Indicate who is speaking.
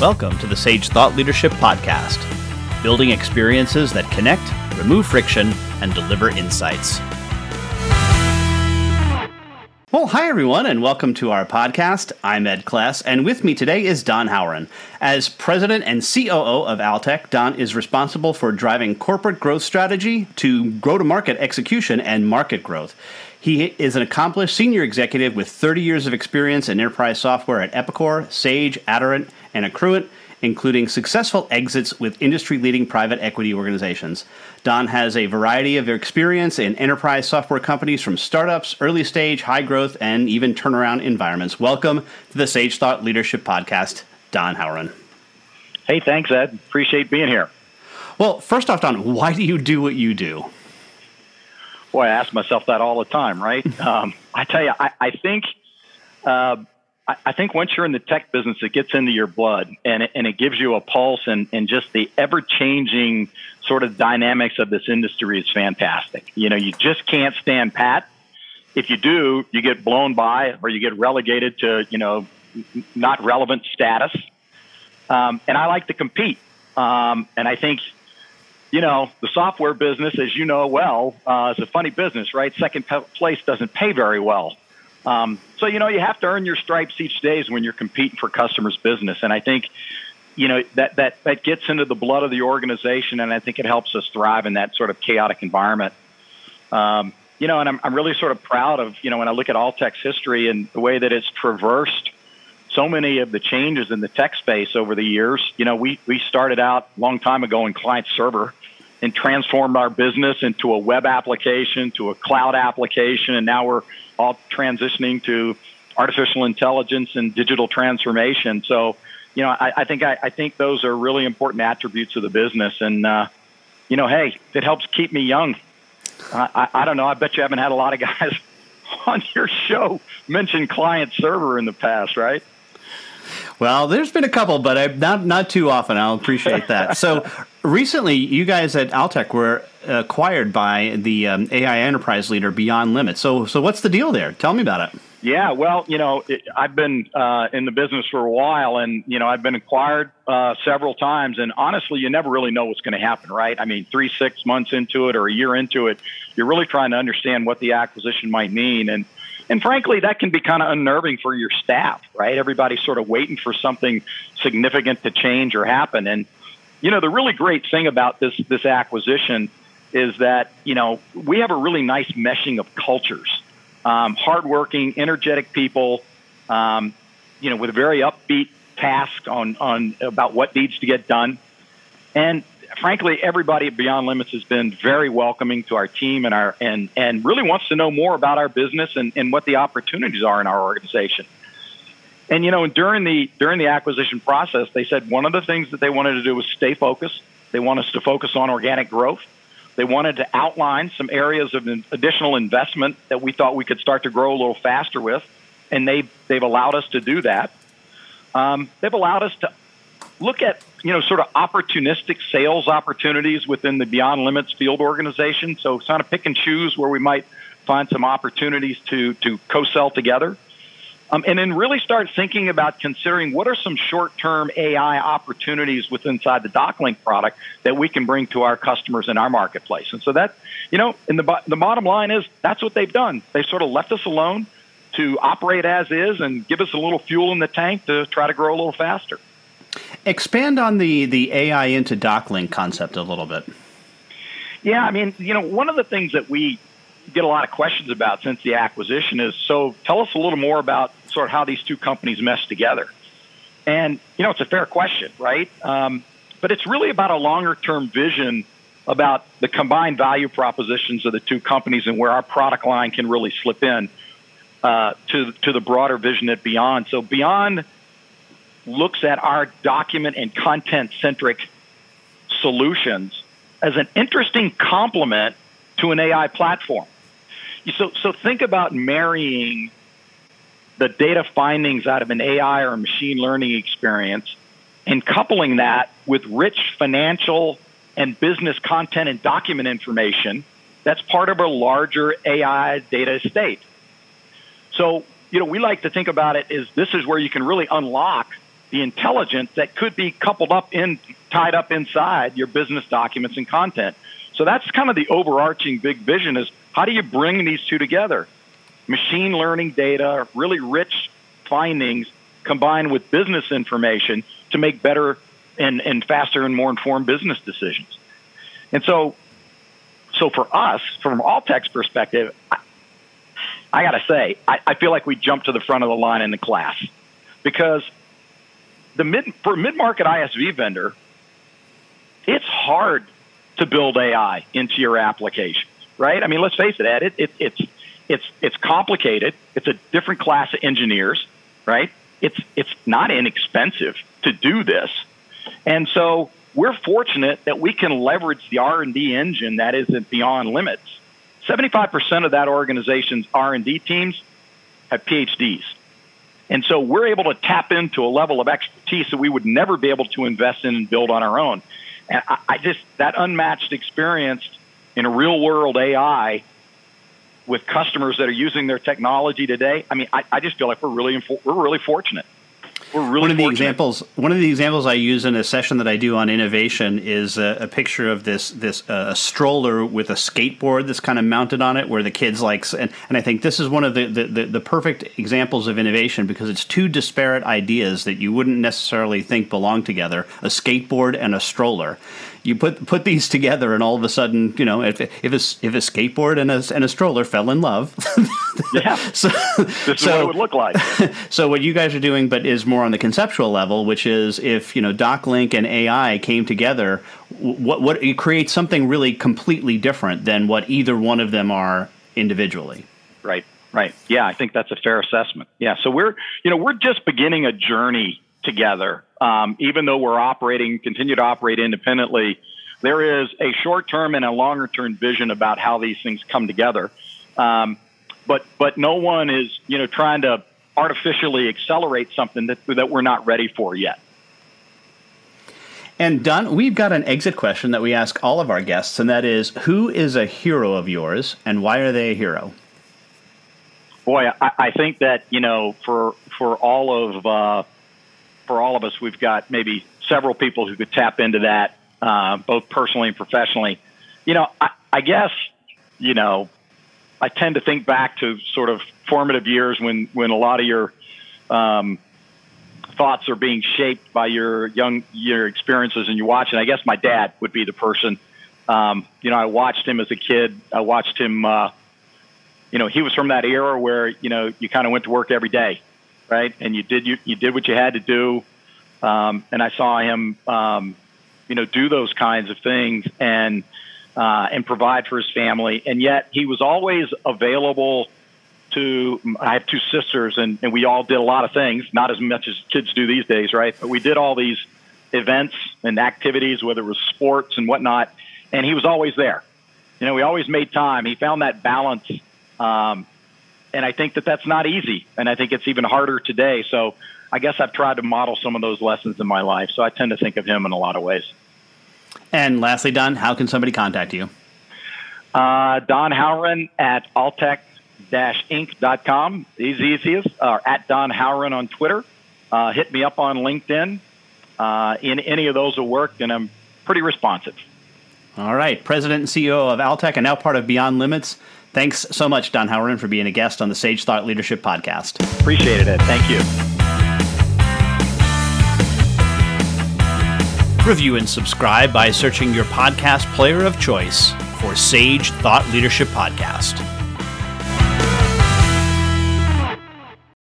Speaker 1: Welcome to the Sage Thought Leadership Podcast, building experiences that connect, remove friction, and deliver insights. Well, hi everyone, and welcome to our podcast. I'm Ed Kless, and with me today is Don Howren. As president and COO of Altec, Don is responsible for driving corporate growth strategy to go to market execution and market growth. He is an accomplished senior executive with 30 years of experience in enterprise software at Epicor, Sage, Aderant, and Accruent, including successful exits with industry leading private equity organizations. Don has a variety of experience in enterprise software companies from startups, early stage, high growth, and even turnaround environments. Welcome to the Sage Thought Leadership Podcast, Don Howren.
Speaker 2: Hey, thanks, Ed. Appreciate being here.
Speaker 1: Well, first off, Don, why do you do what you do?
Speaker 2: Boy, I ask myself that all the time, right? um, I tell you, I, I think. Uh, I think once you're in the tech business, it gets into your blood and it, and it gives you a pulse and, and just the ever changing sort of dynamics of this industry is fantastic. You know, you just can't stand pat. If you do, you get blown by or you get relegated to, you know, not relevant status. Um, and I like to compete. Um, and I think you know, the software business, as you know well, uh, is a funny business, right? Second place doesn't pay very well. Um, so, you know, you have to earn your stripes each day when you're competing for customers' business. And I think, you know, that, that, that gets into the blood of the organization, and I think it helps us thrive in that sort of chaotic environment. Um, you know, and I'm, I'm really sort of proud of, you know, when I look at Altec's history and the way that it's traversed so many of the changes in the tech space over the years. You know, we, we started out a long time ago in client server and transformed our business into a web application, to a cloud application, and now we're all transitioning to artificial intelligence and digital transformation. So, you know, I, I think I, I, think those are really important attributes of the business, and uh, you know, hey, it helps keep me young. I, I don't know. I bet you haven't had a lot of guys on your show mention client server in the past, right?
Speaker 1: Well, there's been a couple, but I, not not too often. I'll appreciate that. so recently, you guys at Altec were acquired by the um, AI enterprise leader Beyond Limits. So so what's the deal there? Tell me about it.
Speaker 2: Yeah, well, you know, it, I've been uh, in the business for a while, and you know, I've been acquired uh, several times, and honestly, you never really know what's going to happen, right? I mean, three, six months into it, or a year into it, you're really trying to understand what the acquisition might mean, and and frankly, that can be kind of unnerving for your staff, right? Everybody's sort of waiting for something significant to change or happen. And, you know, the really great thing about this, this acquisition is that, you know, we have a really nice meshing of cultures. Um, hardworking, energetic people, um, you know, with a very upbeat task on, on about what needs to get done. And frankly, everybody at Beyond Limits has been very welcoming to our team and our and and really wants to know more about our business and, and what the opportunities are in our organization. And you know, during the during the acquisition process, they said one of the things that they wanted to do was stay focused. They want us to focus on organic growth. They wanted to outline some areas of additional investment that we thought we could start to grow a little faster with, and they they've allowed us to do that. Um, they've allowed us to look at you know sort of opportunistic sales opportunities within the Beyond Limits field organization. So kind of pick and choose where we might find some opportunities to to co-sell together. Um, and then really start thinking about considering what are some short-term AI opportunities within inside the DocLink product that we can bring to our customers in our marketplace. And so that, you know, and the the bottom line is that's what they've done. They sort of left us alone to operate as is and give us a little fuel in the tank to try to grow a little faster.
Speaker 1: Expand on the the AI into DocLink concept a little bit.
Speaker 2: Yeah, I mean, you know, one of the things that we get a lot of questions about since the acquisition is so tell us a little more about sort of how these two companies mesh together. And you know, it's a fair question, right? Um, but it's really about a longer term vision about the combined value propositions of the two companies and where our product line can really slip in uh, to to the broader vision at Beyond. So Beyond looks at our document and content centric solutions as an interesting complement to an AI platform. So, so think about marrying the data findings out of an AI or machine learning experience and coupling that with rich financial and business content and document information that's part of a larger AI data estate. So, you know, we like to think about it as this is where you can really unlock the intelligence that could be coupled up in, tied up inside your business documents and content. So that's kind of the overarching big vision is how do you bring these two together? Machine learning data, really rich findings combined with business information to make better and, and faster and more informed business decisions. And so, so for us, from Altec's perspective, I, I got to say, I, I feel like we jumped to the front of the line in the class because the mid for mid market ISV vendor, it's hard to build AI into your applications, right? I mean, let's face it, Ed, it, it, it's it's it's complicated. It's a different class of engineers, right? It's it's not inexpensive to do this, and so we're fortunate that we can leverage the R and D engine that isn't beyond limits. Seventy-five percent of that organization's R and D teams have PhDs. And so we're able to tap into a level of expertise that we would never be able to invest in and build on our own. And I, I just, that unmatched experience in a real world AI with customers that are using their technology today, I mean, I, I just feel like we're really, we're really fortunate.
Speaker 1: We're really one of the fortunate. examples. One of the examples I use in a session that I do on innovation is a, a picture of this this uh, a stroller with a skateboard that's kind of mounted on it, where the kids like. And, and I think this is one of the, the, the, the perfect examples of innovation because it's two disparate ideas that you wouldn't necessarily think belong together: a skateboard and a stroller you put put these together, and all of a sudden, you know, if if a, if a skateboard and a, and a stroller fell in love,
Speaker 2: yeah, so, this so, what it would look like.
Speaker 1: so what you guys are doing, but is more on the conceptual level, which is if you know DocLink and AI came together, what what it creates something really completely different than what either one of them are individually.
Speaker 2: Right. Right. Yeah, I think that's a fair assessment. Yeah. So we're, you know, we're just beginning a journey together. Um, even though we're operating, continue to operate independently, there is a short term and a longer term vision about how these things come together. Um, but but no one is you know trying to artificially accelerate something that that we're not ready for yet.
Speaker 1: And Don, we've got an exit question that we ask all of our guests, and that is, who is a hero of yours, and why are they a hero?
Speaker 2: Boy, I, I think that you know, for for all of uh, for all of us, we've got maybe several people who could tap into that, uh, both personally and professionally. You know, I, I guess, you know, I tend to think back to sort of formative years when, when a lot of your um, thoughts are being shaped by your young your experiences and you watch. And I guess my dad would be the person. Um, you know, I watched him as a kid. I watched him. Uh, you know, he was from that era where you know you kind of went to work every day right? And you did you, you did what you had to do. Um, and I saw him, um, you know, do those kinds of things and uh, and provide for his family. And yet he was always available to. I have two sisters, and, and we all did a lot of things, not as much as kids do these days, right? But we did all these events and activities, whether it was sports and whatnot. And he was always there. You know, we always made time. He found that balance. Um, and I think that that's not easy, and I think it's even harder today. So I guess I've tried to model some of those lessons in my life. So I tend to think of him in a lot of ways.
Speaker 1: And lastly, Don, how can somebody contact you?
Speaker 2: Uh, Don Howren at altec-inc.com is easiest, or at Don Howren on Twitter. Uh, hit me up on LinkedIn. Uh, in any of those will work, and I'm pretty responsive.
Speaker 1: All right, President and CEO of Altec, and now part of Beyond Limits. Thanks so much, Don Howren, for being a guest on the Sage Thought Leadership Podcast.
Speaker 2: Appreciated it. Thank you.
Speaker 1: Review and subscribe by searching your podcast player of choice for Sage Thought Leadership Podcast.